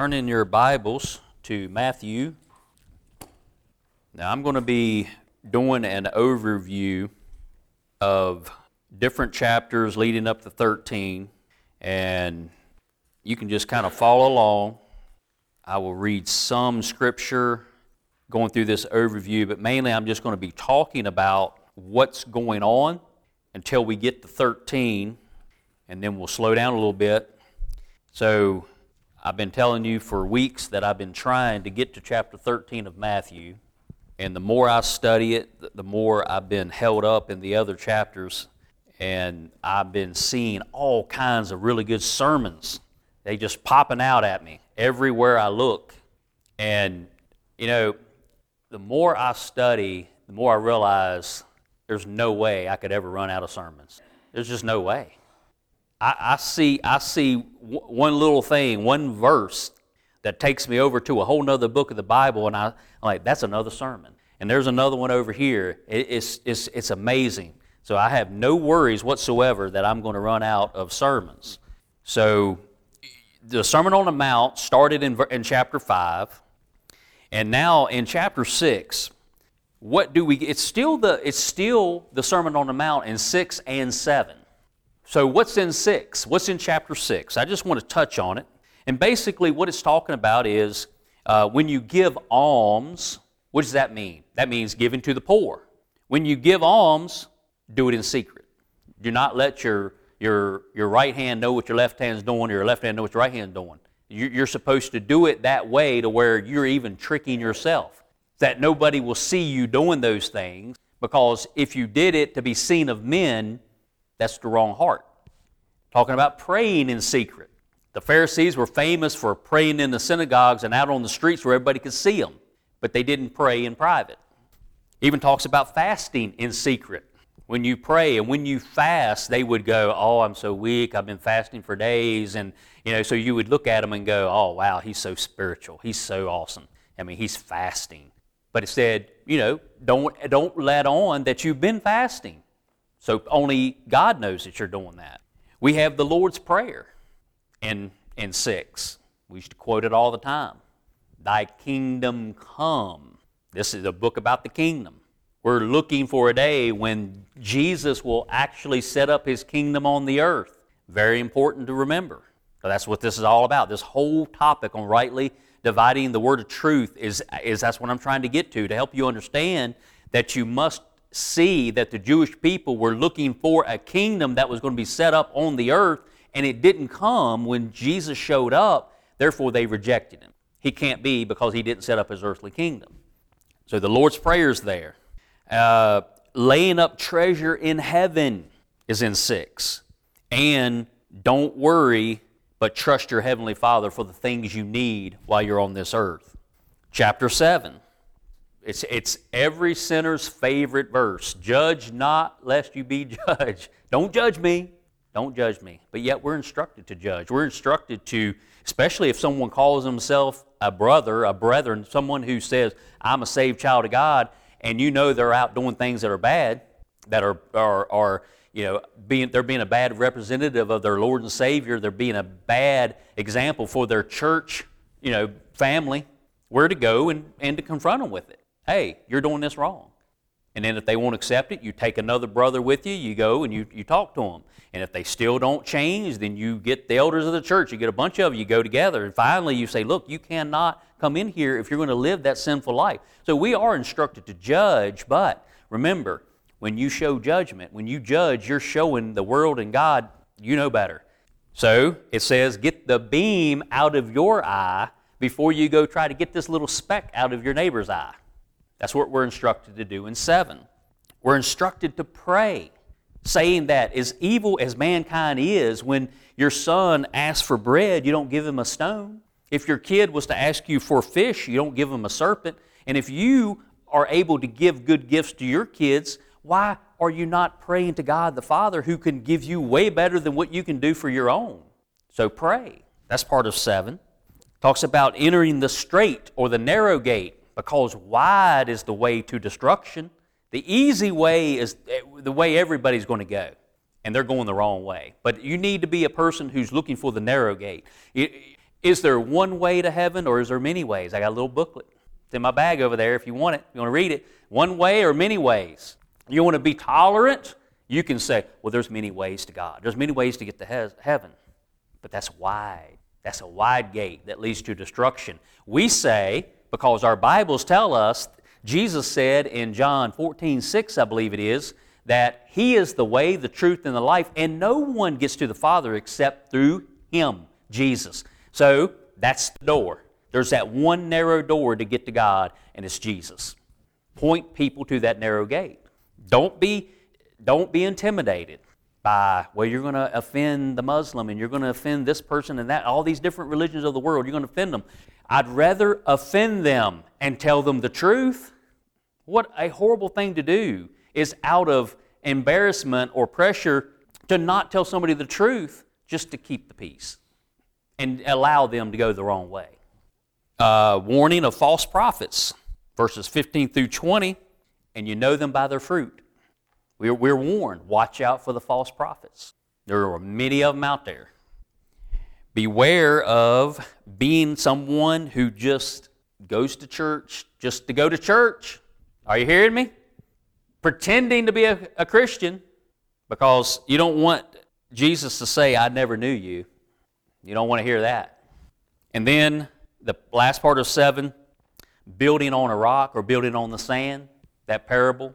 Turn in your Bibles to Matthew. Now, I'm going to be doing an overview of different chapters leading up to 13, and you can just kind of follow along. I will read some scripture going through this overview, but mainly I'm just going to be talking about what's going on until we get to 13, and then we'll slow down a little bit. So, I've been telling you for weeks that I've been trying to get to chapter 13 of Matthew. And the more I study it, the more I've been held up in the other chapters. And I've been seeing all kinds of really good sermons. They just popping out at me everywhere I look. And, you know, the more I study, the more I realize there's no way I could ever run out of sermons. There's just no way. I, I see, I see one little thing, one verse that takes me over to a whole other book of the Bible, and I, am like, that's another sermon. And there's another one over here. It, it's, it's, it's amazing. So I have no worries whatsoever that I'm going to run out of sermons. So the Sermon on the Mount started in, in chapter 5, and now in chapter 6, what do we it's still the it's still the sermon on the mount in 6 and 7 so, what's in 6? What's in chapter 6? I just want to touch on it. And basically, what it's talking about is uh, when you give alms, what does that mean? That means giving to the poor. When you give alms, do it in secret. Do not let your, your, your right hand know what your left hand's doing, or your left hand know what your right hand's doing. You're supposed to do it that way to where you're even tricking yourself, that nobody will see you doing those things, because if you did it to be seen of men, that's the wrong heart. Talking about praying in secret. The Pharisees were famous for praying in the synagogues and out on the streets where everybody could see them, but they didn't pray in private. Even talks about fasting in secret. When you pray and when you fast, they would go, "Oh, I'm so weak. I've been fasting for days." And you know, so you would look at them and go, "Oh, wow, he's so spiritual. He's so awesome. I mean, he's fasting." But it said, you know, don't don't let on that you've been fasting. So only God knows that you're doing that. We have the Lord's Prayer in, in 6. We used to quote it all the time. Thy kingdom come. This is a book about the kingdom. We're looking for a day when Jesus will actually set up his kingdom on the earth. Very important to remember. So that's what this is all about. This whole topic on rightly dividing the word of truth is, is that's what I'm trying to get to, to help you understand that you must see that the Jewish people were looking for a kingdom that was going to be set up on the earth, and it didn't come when Jesus showed up, therefore they rejected him. He can't be because he didn't set up his earthly kingdom. So the Lord's Prayer is there. Uh, laying up treasure in heaven is in 6. And don't worry, but trust your Heavenly Father for the things you need while you're on this earth. Chapter 7 it's, it's every sinner's favorite verse. Judge not, lest you be judged. Don't judge me. Don't judge me. But yet we're instructed to judge. We're instructed to, especially if someone calls himself a brother, a brethren, someone who says, I'm a saved child of God, and you know they're out doing things that are bad, that are, are, are you know, being, they're being a bad representative of their Lord and Savior, they're being a bad example for their church, you know, family, where to go and, and to confront them with it hey, you're doing this wrong. And then if they won't accept it, you take another brother with you, you go and you, you talk to them. And if they still don't change, then you get the elders of the church, you get a bunch of you, you go together. And finally you say, look, you cannot come in here if you're going to live that sinful life. So we are instructed to judge, but remember, when you show judgment, when you judge, you're showing the world and God, you know better. So it says, get the beam out of your eye before you go try to get this little speck out of your neighbor's eye. That's what we're instructed to do in 7. We're instructed to pray, saying that as evil as mankind is, when your son asks for bread, you don't give him a stone. If your kid was to ask you for fish, you don't give him a serpent. And if you are able to give good gifts to your kids, why are you not praying to God the Father who can give you way better than what you can do for your own? So pray. That's part of 7. Talks about entering the straight or the narrow gate because wide is the way to destruction. The easy way is eh, the way everybody's going to go, and they're going the wrong way. But you need to be a person who's looking for the narrow gate. Is there one way to heaven or is there many ways? I got a little booklet. It's in my bag over there if you want it. You want to read it. One way or many ways. You want to be tolerant? You can say, well, there's many ways to God. There's many ways to get to he- heaven. But that's wide. That's a wide gate that leads to destruction. We say, because our Bibles tell us, Jesus said in John 14, 6, I believe it is, that He is the way, the truth, and the life, and no one gets to the Father except through Him, Jesus. So that's the door. There's that one narrow door to get to God, and it's Jesus. Point people to that narrow gate. Don't be, don't be intimidated by, well, you're going to offend the Muslim and you're going to offend this person and that, all these different religions of the world, you're going to offend them. I'd rather offend them and tell them the truth. What a horrible thing to do is out of embarrassment or pressure to not tell somebody the truth just to keep the peace and allow them to go the wrong way. Uh, warning of false prophets, verses 15 through 20, and you know them by their fruit. We're, we're warned watch out for the false prophets. There are many of them out there. Beware of being someone who just goes to church just to go to church. Are you hearing me? Pretending to be a, a Christian because you don't want Jesus to say, I never knew you. You don't want to hear that. And then the last part of seven, building on a rock or building on the sand, that parable.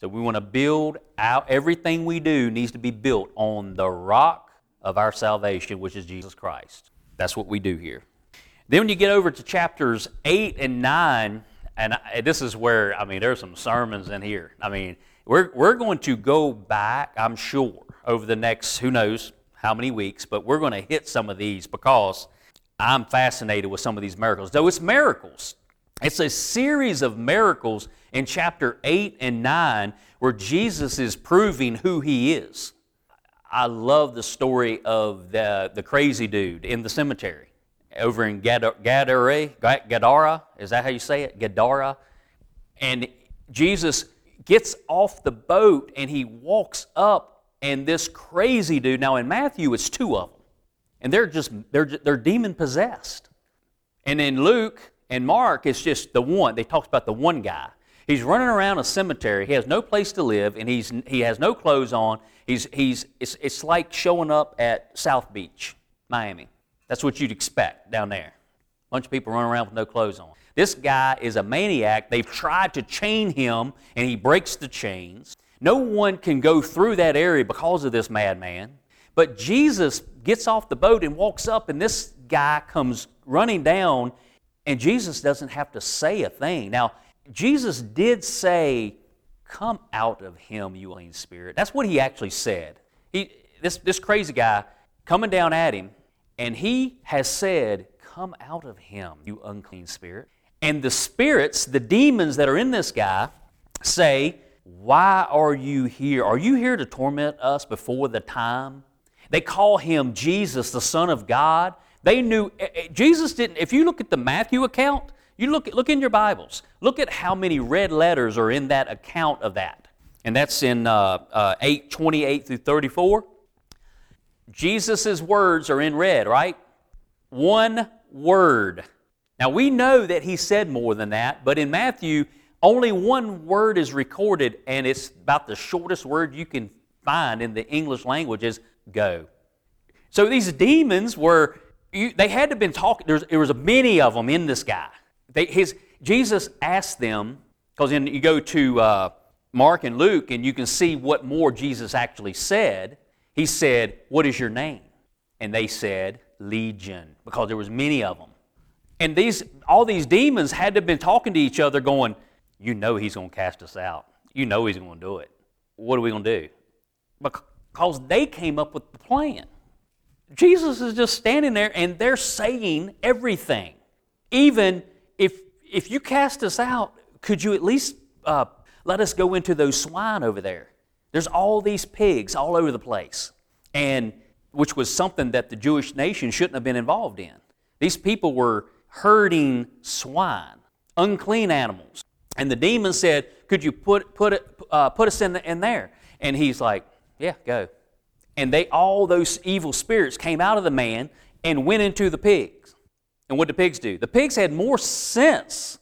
So we want to build out, everything we do needs to be built on the rock of our salvation, which is Jesus Christ. That's what we do here. Then when you get over to chapters 8 and 9, and this is where, I mean, there's some sermons in here. I mean, we're, we're going to go back, I'm sure, over the next, who knows, how many weeks, but we're going to hit some of these because I'm fascinated with some of these miracles. Though it's miracles, it's a series of miracles in chapter 8 and 9 where Jesus is proving who he is. I love the story of the, the crazy dude in the cemetery over in Gadara, Gadara, is that how you say it? Gadara. And Jesus gets off the boat and he walks up and this crazy dude, now in Matthew, it's two of them. And they're just, they're, they're demon possessed. And in Luke and Mark, it's just the one. They talk about the one guy. He's running around a cemetery. He has no place to live, and he's, he has no clothes on. He's, he's, it's, it's like showing up at South Beach, Miami. That's what you'd expect down there. A bunch of people running around with no clothes on. This guy is a maniac. They've tried to chain him, and he breaks the chains. No one can go through that area because of this madman. But Jesus gets off the boat and walks up, and this guy comes running down, and Jesus doesn't have to say a thing. Now, Jesus did say, Come out of him, you unclean spirit. That's what he actually said. He, this, this crazy guy coming down at him, and he has said, Come out of him, you unclean spirit. And the spirits, the demons that are in this guy, say, why are you here? Are you here to torment us before the time? They call him Jesus, the Son of God. They knew eh, eh, Jesus didn't. If you look at the Matthew account, you look look in your Bibles. Look at how many red letters are in that account of that, and that's in uh, uh, eight twenty eight through thirty four. Jesus' words are in red, right? One word. Now we know that he said more than that, but in Matthew only one word is recorded, and it's about the shortest word you can find in the English language is go. So these demons were, they had to have been talking, there was many of them in this guy. They, his, Jesus asked them, because then you go to uh, Mark and Luke, and you can see what more Jesus actually said. He said, What is your name? And they said, Legion, because there was many of them. And these, all these demons had to have been talking to each other, going, you know he's going to cast us out. You know he's going to do it. What are we going to do? Because they came up with the plan. Jesus is just standing there and they're saying everything. Even if, if you cast us out, could you at least uh, let us go into those swine over there? There's all these pigs all over the place, and which was something that the Jewish nation shouldn't have been involved in. These people were herding swine, unclean animals. And the demon said, Could you put, put, it, uh, put us in, the, in there? And he's like, Yeah, go. And they all those evil spirits came out of the man and went into the pigs. And what did the pigs do? The pigs had more sense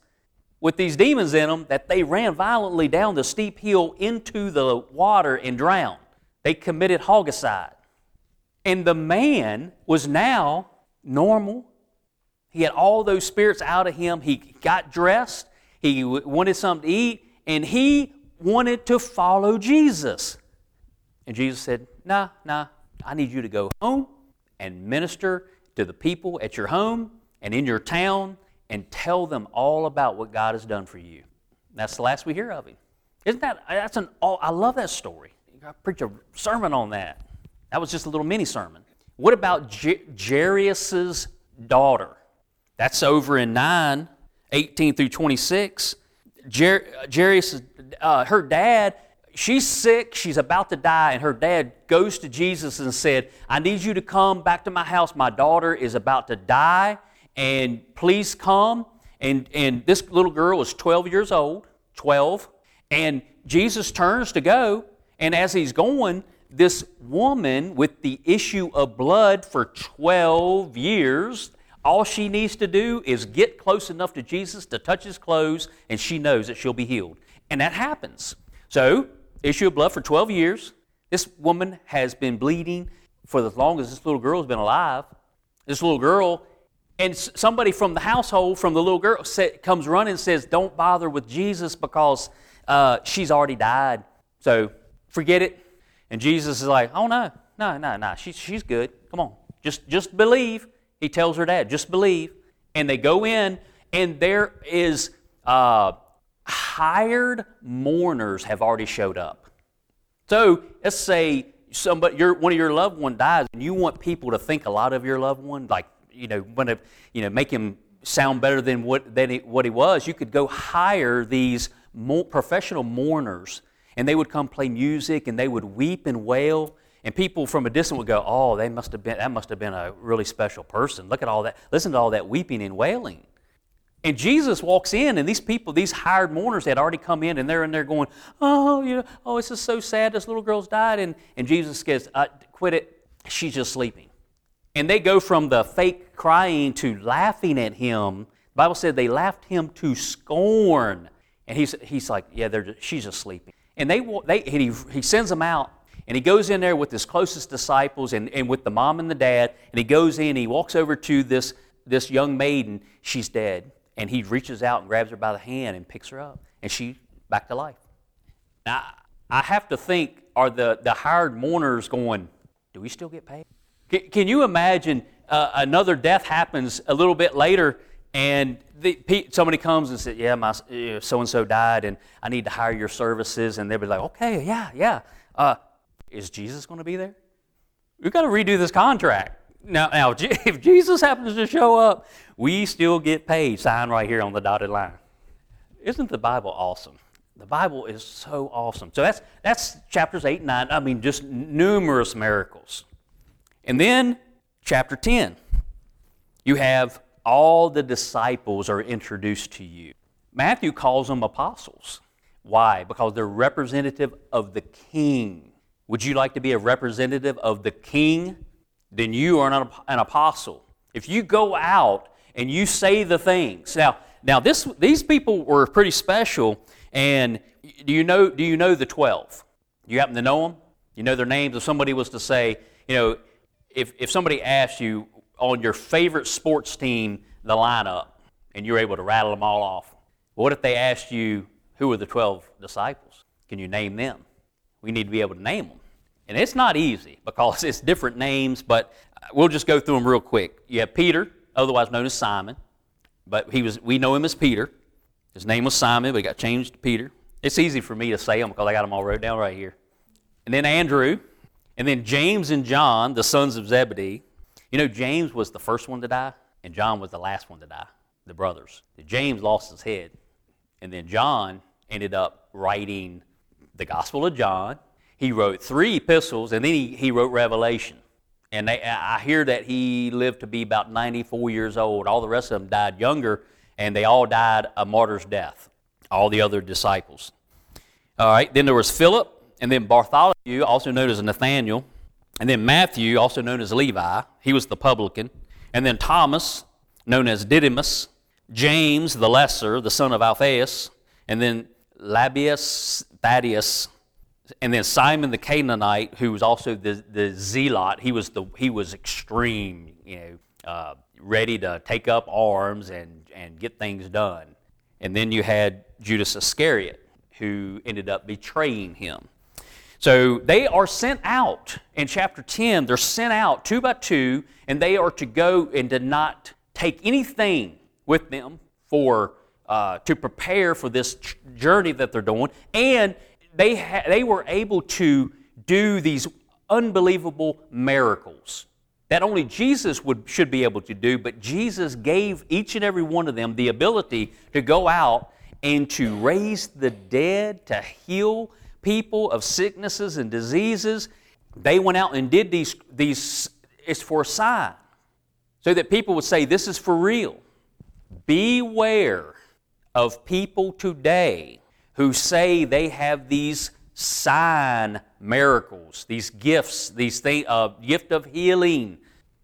with these demons in them that they ran violently down the steep hill into the water and drowned. They committed hogicide. And the man was now normal. He had all those spirits out of him. He got dressed. He wanted something to eat. And he wanted to follow Jesus. And Jesus said, Nah, nah, I need you to go home and minister to the people at your home and in your town and tell them all about what God has done for you. That's the last we hear of him. Isn't that, that's an, oh, I love that story. I preach a sermon on that. That was just a little mini sermon. What about Jairus' daughter? That's over in 9, 18 through 26. Jer- Jairus, uh, her dad, she's sick, she's about to die, and her dad goes to Jesus and said, I need you to come back to my house. My daughter is about to die and please come. And, and this little girl was 12 years old, 12. And Jesus turns to go, and as he's going, this woman with the issue of blood for 12 years, all she needs to do is get close enough to Jesus to touch his clothes, and she knows that she'll be healed. And that happens. So, issue of blood for 12 years. This woman has been bleeding for as long as this little girl has been alive. This little girl and somebody from the household, from the little girl, comes running and says, Don't bother with Jesus because uh, she's already died. So forget it. And Jesus is like, Oh, no, no, no, no. She, she's good. Come on. Just, just believe. He tells her dad, Just believe. And they go in, and there is uh, hired mourners have already showed up. So let's say somebody, your, one of your loved one dies, and you want people to think a lot of your loved one, like you know, want to, you know, make him sound better than what, than he, what he was, you could go hire these professional mourners, and they would come play music, and they would weep and wail. And people from a distance would go, "Oh, they must have been. That must have been a really special person. Look at all that. Listen to all that weeping and wailing." And Jesus walks in, and these people, these hired mourners, had already come in, and they're in there going, "Oh, you know, oh, this is so sad. This little girl's died." And and Jesus says, uh, "Quit it. She's just sleeping." And they go from the fake crying to laughing at him. The Bible said they laughed him to scorn. And he's, he's like, yeah, they're just, she's just sleeping. And they, they, he, he sends them out, and he goes in there with his closest disciples and, and with the mom and the dad, and he goes in, he walks over to this, this young maiden. She's dead. And he reaches out and grabs her by the hand and picks her up. And she's back to life. Now, I have to think, are the, the hired mourners going, do we still get paid? Can you imagine uh, another death happens a little bit later and the, somebody comes and says, Yeah, my so and so died and I need to hire your services? And they'll be like, Okay, yeah, yeah. Uh, is Jesus going to be there? We've got to redo this contract. Now, now, if Jesus happens to show up, we still get paid. Sign right here on the dotted line. Isn't the Bible awesome? The Bible is so awesome. So that's, that's chapters 8 and 9. I mean, just numerous miracles. And then, chapter 10, you have all the disciples are introduced to you. Matthew calls them apostles. Why? Because they're representative of the king. Would you like to be a representative of the king? Then you are not an apostle. If you go out and you say the things. Now, now this, these people were pretty special. And do you know, do you know the 12? Do you happen to know them? You know their names? If somebody was to say, you know, if, if somebody asked you on your favorite sports team the lineup and you're able to rattle them all off, what if they asked you who are the 12 disciples? Can you name them? We need to be able to name them. And it's not easy because it's different names, but we'll just go through them real quick. You have Peter, otherwise known as Simon, but he was, we know him as Peter. His name was Simon, but he got changed to Peter. It's easy for me to say them because I got them all wrote down right here. And then Andrew, and then James and John, the sons of Zebedee. You know, James was the first one to die, and John was the last one to die, the brothers. James lost his head. And then John ended up writing the Gospel of John. He wrote three epistles, and then he, he wrote Revelation. And they, I hear that he lived to be about 94 years old. All the rest of them died younger, and they all died a martyr's death, all the other disciples. All right, then there was Philip, and then Bartholomew, also known as Nathaniel, and then Matthew, also known as Levi, he was the publican, and then Thomas, known as Didymus, James the Lesser, the son of Alphaeus, and then Lebbaeus Thaddeus, and then Simon the Canaanite, who was also the, the zealot. He was, the, he was extreme, you know, uh, ready to take up arms and, and get things done. And then you had Judas Iscariot, who ended up betraying him. So they are sent out in chapter 10. They're sent out two by two, and they are to go and to not take anything with them for uh, to prepare for this journey that they're doing. And they ha- they were able to do these unbelievable miracles that only Jesus would, should be able to do, but Jesus gave each and every one of them the ability to go out and to raise the dead, to heal people of sicknesses and diseases. They went out and did these, these it's for a sign, so that people would say, This is for real. Beware of people today who say they have these sign miracles, these gifts, these things, uh, gift of healing.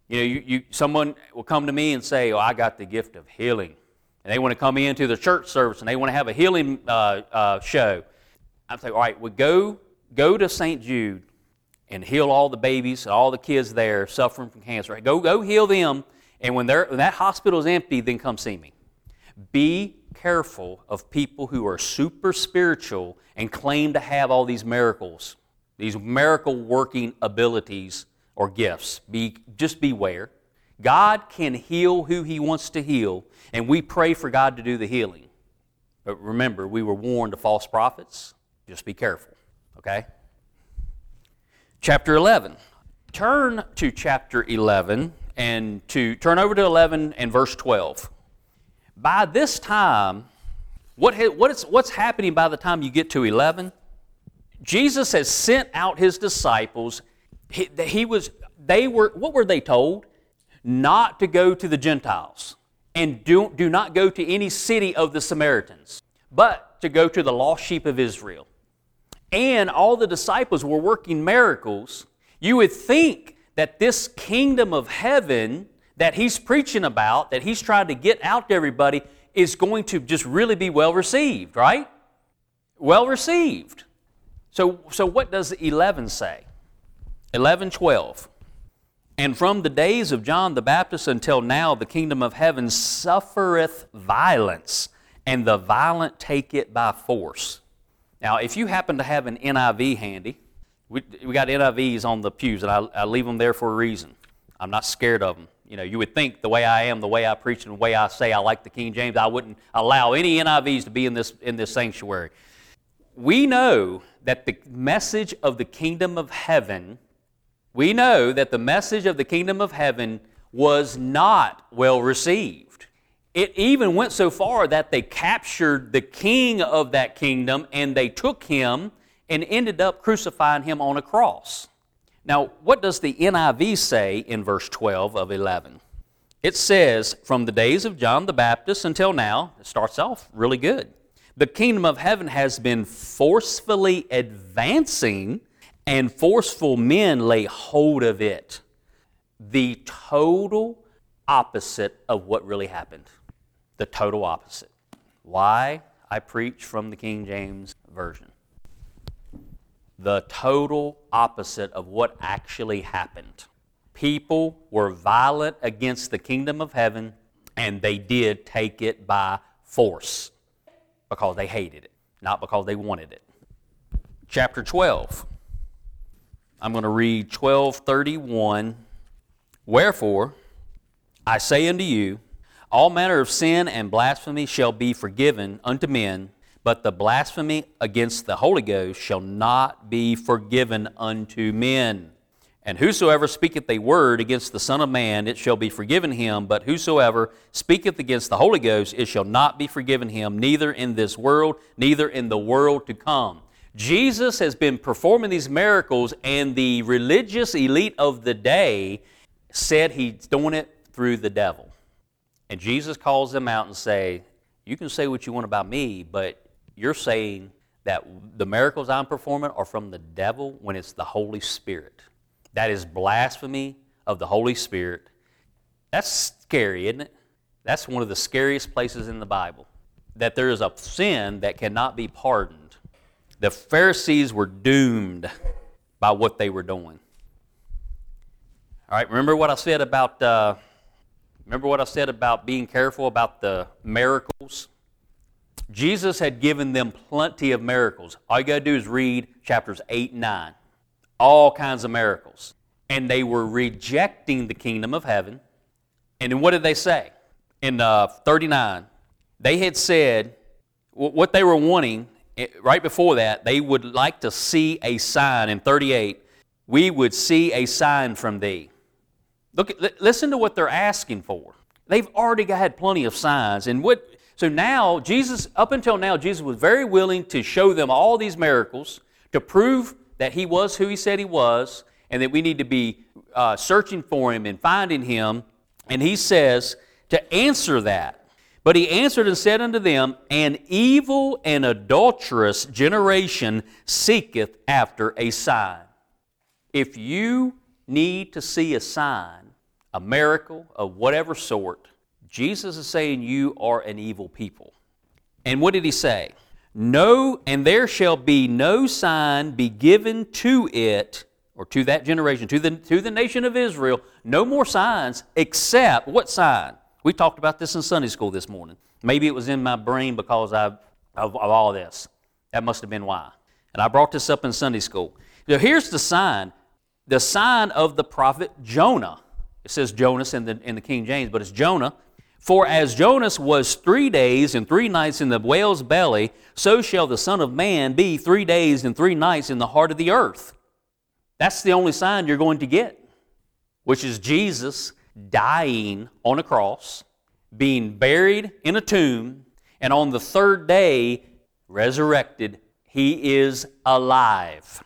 You know, you, you, someone will come to me and say, "Oh, I got the gift of healing," and they want to come into the church service and they want to have a healing uh, uh, show. I'm saying, all right, well, go, go to St. Jude and heal all the babies and all the kids there suffering from cancer. Go, go heal them, and when, when that hospital is empty, then come see me. Be careful of people who are super spiritual and claim to have all these miracles, these miracle working abilities or gifts. Be, just beware. God can heal who He wants to heal, and we pray for God to do the healing. But remember, we were warned of false prophets, just be careful, okay? Chapter 11. Turn to chapter 11 and to turn over to 11 and verse 12. By this time, what, what is, what's happening by the time you get to 11? Jesus has sent out his disciples. He, he was, they were, what were they told? Not to go to the Gentiles and do, do not go to any city of the Samaritans, but to go to the lost sheep of Israel and all the disciples were working miracles, you would think that this kingdom of heaven that he's preaching about, that he's trying to get out to everybody, is going to just really be well received, right? Well received. So, so what does 11 say? 11, 12. And from the days of John the Baptist until now, the kingdom of heaven suffereth violence, and the violent take it by force. Now, if you happen to have an NIV handy, we, we got NIVs on the pews, and I, I leave them there for a reason. I'm not scared of them. You know, you would think the way I am, the way I preach, and the way I say I like the King James, I wouldn't allow any NIVs to be in this, in this sanctuary. We know that the message of the kingdom of heaven, we know that the message of the kingdom of heaven was not well received. It even went so far that they captured the king of that kingdom and they took him and ended up crucifying him on a cross. Now, what does the NIV say in verse 12 of 11? It says, From the days of John the Baptist until now, it starts off really good. The kingdom of heaven has been forcefully advancing, and forceful men lay hold of it. The total opposite of what really happened the total opposite. Why? I preach from the King James Version. The total opposite of what actually happened. People were violent against the kingdom of heaven, and they did take it by force because they hated it, not because they wanted it. Chapter 12. I'm going to read 1231. Wherefore, I say unto you, all manner of sin and blasphemy shall be forgiven unto men, but the blasphemy against the Holy Ghost shall not be forgiven unto men. And whosoever speaketh a word against the Son of Man, it shall be forgiven him. But whosoever speaketh against the Holy Ghost, it shall not be forgiven him, neither in this world, neither in the world to come. Jesus has been performing these miracles, and the religious elite of the day said he's doing it through the devil. And Jesus calls them out and say, "You can say what you want about me, but you're saying that the miracles I'm performing are from the devil when it's the Holy Spirit. That is blasphemy of the Holy Spirit. That's scary, isn't it? That's one of the scariest places in the Bible. That there is a sin that cannot be pardoned. The Pharisees were doomed by what they were doing. All right, remember what I said about uh, remember what I said about being careful about the miracles. Jesus had given them plenty of miracles. All you got to do is read chapters 8 and 9. All kinds of miracles. And they were rejecting the kingdom of heaven. And then what did they say? In uh, 39, they had said what they were wanting eh, right before that, they would like to see a sign. In 38, we would see a sign from thee. Look, listen to what they're asking for. They've already had plenty of signs. And what so now, Jesus, up until now, Jesus was very willing to show them all these miracles to prove that he was who he said he was and that we need to be uh, searching for him and finding him. And he says to answer that. But he answered and said unto them, An evil and adulterous generation seeketh after a sign. If you need to see a sign, a miracle of whatever sort, Jesus is saying you are an evil people. And what did he say? No, and there shall be no sign be given to it, or to that generation, to the, to the nation of Israel, no more signs except what sign? We talked about this in Sunday school this morning. Maybe it was in my brain because of, of, of all this. That must have been why. And I brought this up in Sunday school. Now, here's the sign the sign of the prophet Jonah. It says Jonas in the, in the King James, but it's Jonah. For as Jonas was three days and three nights in the whale's belly, so shall the Son of Man be three days and three nights in the heart of the earth. That's the only sign you're going to get, which is Jesus dying on a cross, being buried in a tomb, and on the third day, resurrected. He is alive.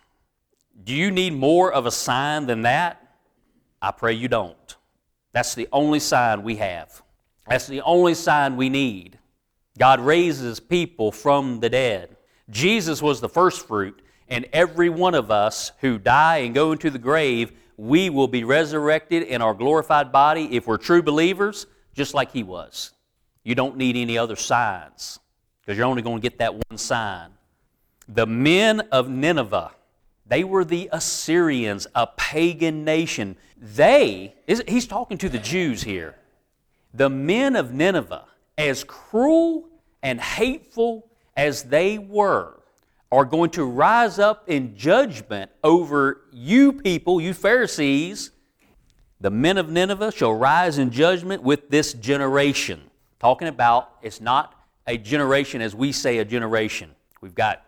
Do you need more of a sign than that? I pray you don't. That's the only sign we have. That's the only sign we need. God raises people from the dead. Jesus was the first fruit, and every one of us who die and go into the grave, we will be resurrected in our glorified body if we're true believers, just like He was. You don't need any other signs because you're only going to get that one sign. The men of Nineveh, they were the Assyrians, a pagan nation. They, he's talking to the Jews here the men of Nineveh, as cruel and hateful as they were, are going to rise up in judgment over you people, you Pharisees. The men of Nineveh shall rise in judgment with this generation. Talking about it's not a generation as we say a generation. We've got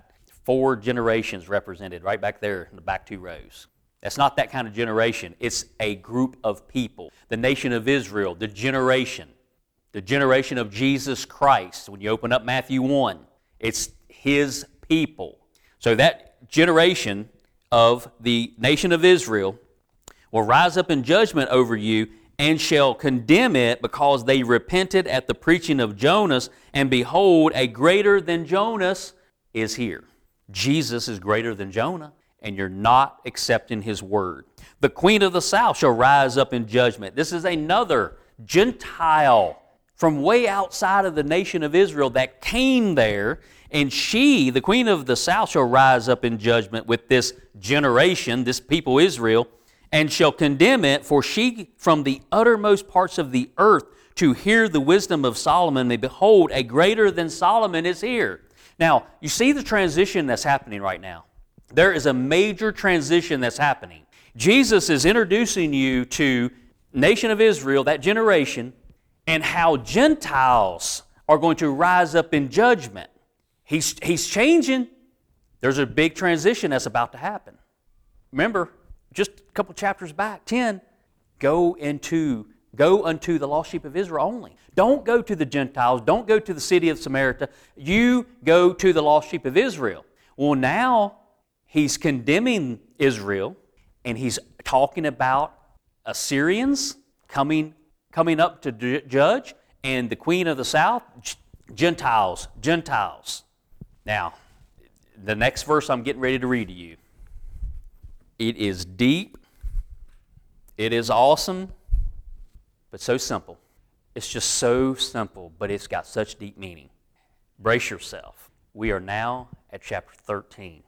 four generations represented right back there in the back two rows. That's not that kind of generation. It's a group of people. The nation of Israel, the generation, the generation of Jesus Christ. When you open up Matthew 1, it's his people. So that generation of the nation of Israel will rise up in judgment over you and shall condemn it because they repented at the preaching of Jonas, and behold, a greater than Jonas is here. Jesus is greater than Jonah and you're not accepting his word. The queen of the south shall rise up in judgment. This is another Gentile from way outside of the nation of Israel that came there, and she, the queen of the south, shall rise up in judgment with this generation, this people Israel, and shall condemn it, for she from the uttermost parts of the earth to hear the wisdom of Solomon, and behold, a greater than Solomon is here. Now, you see the transition that's happening right now there is a major transition that's happening. Jesus is introducing you to nation of Israel, that generation, and how Gentiles are going to rise up in judgment. He's, he's changing. There's a big transition that's about to happen. Remember, just a couple chapters back, 10, go into go unto the lost sheep of Israel only. Don't go to the Gentiles, don't go to the city of Samaria. You go to the lost sheep of Israel. Well, now he's condemning Israel and he's talking about Assyrians coming, coming up to judge and the queen of the south, Gentiles, Gentiles. Now, the next verse I'm getting ready to read to you. It is deep, it is awesome, but so simple. It's just so simple, but it's got such deep meaning. Brace yourself. We are now at chapter 13,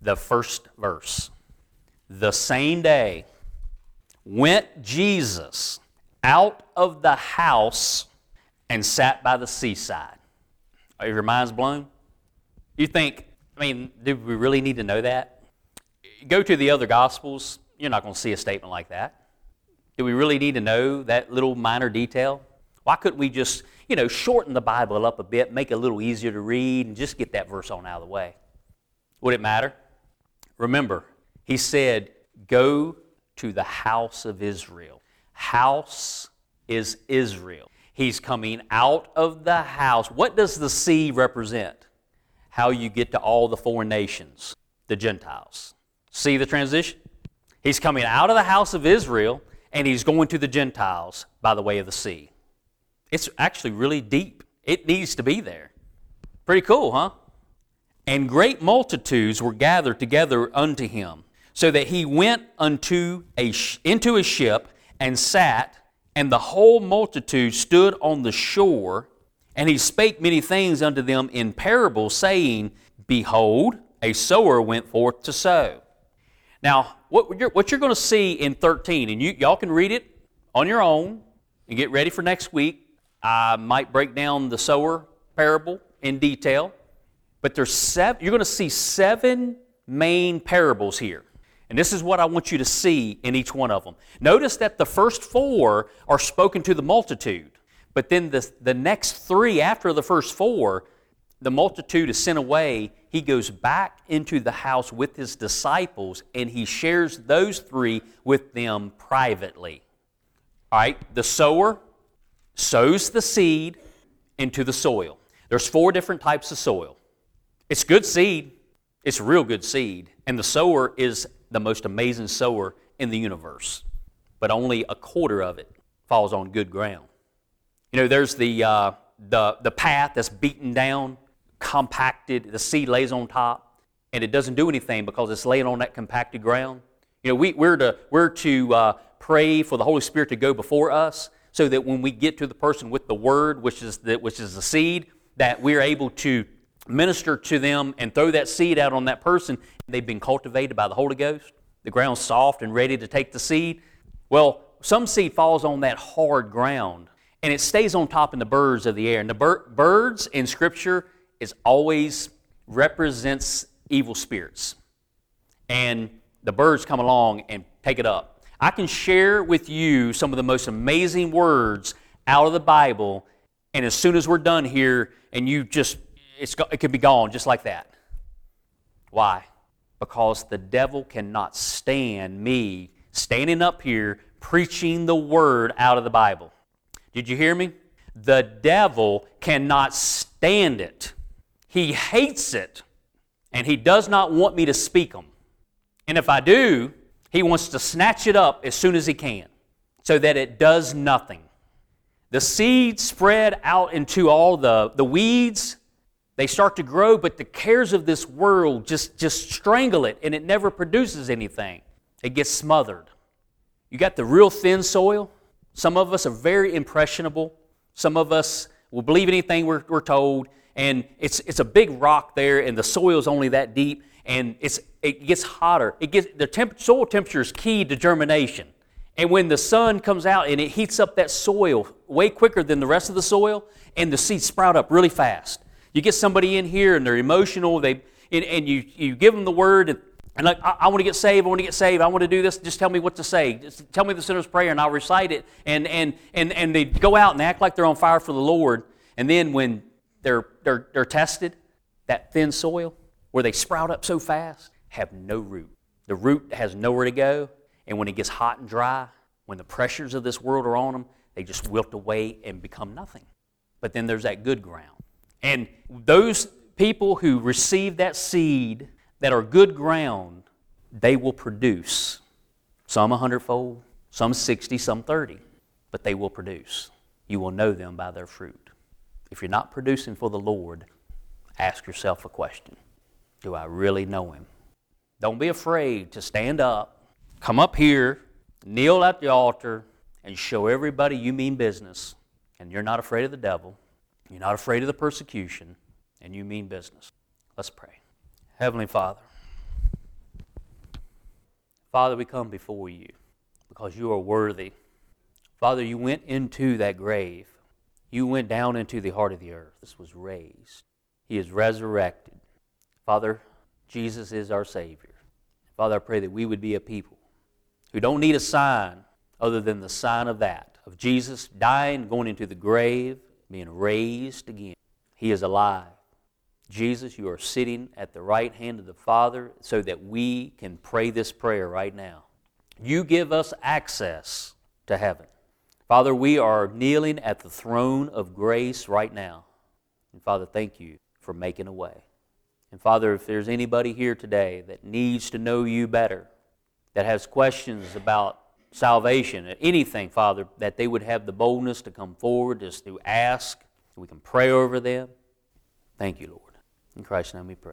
the first verse. The same day went Jesus out of the house and sat by the seaside. Are your minds blown? You think, I mean, do we really need to know that? Go to the other Gospels, you're not going to see a statement like that. Do we really need to know that little minor detail? Why couldn't we just, you know, shorten the Bible up a bit, make it a little easier to read, and just get that verse on out of the way? Would it matter? Remember, he said, Go to the house of Israel. House is Israel. He's coming out of the house. What does the sea represent? How you get to all the foreign nations, the Gentiles. See the transition? He's coming out of the house of Israel and he's going to the Gentiles by the way of the sea. It's actually really deep. It needs to be there. Pretty cool, huh? And great multitudes were gathered together unto him, so that he went unto a, into a ship and sat and the whole multitude stood on the shore, and he spake many things unto them in parables, saying, Behold, a sower went forth to sow. Now, what you're, what you're going to see in 13, and you, y'all can read it on your own and get ready for next week. I might break down the sower parable in detail, but there's seven, you're going to see seven main parables here. And this is what I want you to see in each one of them. Notice that the first four are spoken to the multitude, but then the, the next three after the first four, the multitude is sent away. He goes back into the house with his disciples and he shares those three with them privately. All right, the sower sows the seed into the soil. There's four different types of soil. It's good seed, it's real good seed, and the sower is the most amazing sower in the universe, but only a quarter of it falls on good ground. You know, there's the, uh, the, the path that's beaten down, compacted, the seed lays on top, and it doesn't do anything because it's laying on that compacted ground. You know, we, we're to, we're to uh, pray for the Holy Spirit to go before us so that when we get to the person with the word, which is the, which is the seed, that we're able to minister to them and throw that seed out on that person, they've been cultivated by the Holy Ghost. The ground's soft and ready to take the seed. Well, some seed falls on that hard ground and it stays on top in the birds of the air. And the bir- birds in Scripture is always represents evil spirits. And the birds come along and take it up. I can share with you some of the most amazing words out of the Bible, and as soon as we're done here, and you just it's, it could be gone just like that. Why? Because the devil cannot stand me standing up here preaching the word out of the Bible. Did you hear me? The devil cannot stand it. He hates it, and he does not want me to speak them. And if I do, he wants to snatch it up as soon as he can so that it does nothing. The seed spread out into all the, the weeds they start to grow, but the cares of this world just, just strangle it and it never produces anything. It gets smothered. You got the real thin soil. Some of us are very impressionable. Some of us will believe anything we're, we're told. And it's, it's a big rock there, and the soil is only that deep, and it's, it gets hotter. It gets, the temp, soil temperature is key to germination. And when the sun comes out and it heats up that soil way quicker than the rest of the soil, and the seeds sprout up really fast. You get somebody in here and they're emotional, they, and, and you, you give them the word, and, and like, I, I want to get saved, I want to get saved, I want to do this, just tell me what to say. Just tell me the sinner's prayer, and I'll recite it. And, and, and, and they go out and act like they're on fire for the Lord. And then when they're, they're, they're tested, that thin soil, where they sprout up so fast, have no root. The root has nowhere to go. And when it gets hot and dry, when the pressures of this world are on them, they just wilt away and become nothing. But then there's that good ground and those people who receive that seed that are good ground, they will produce some a hundredfold, some 60, some 30, but they will produce. You will know them by their fruit. If you're not producing for the Lord, ask yourself a question Do I really know Him? Don't be afraid to stand up, come up here, kneel at the altar, and show everybody you mean business and you're not afraid of the devil, you're not afraid of the persecution, and you mean business. Let's pray. Heavenly Father, Father, we come before you because you are worthy. Father, you went into that grave. You went down into the heart of the earth. This was raised. He is resurrected. Father, Jesus is our Savior. Father, I pray that we would be a people who don't need a sign other than the sign of that, of Jesus dying, going into the grave, being raised again. He is alive. Jesus, you are sitting at the right hand of the Father so that we can pray this prayer right now. You give us access to heaven. Father, we are kneeling at the throne of grace right now. And Father, thank you for making a way. And Father, if there's anybody here today that needs to know you better, that has questions about salvation, anything, Father, that they would have the boldness to come forward, just to ask, we can pray over them. Thank you, Lord. In Christ's name we pray.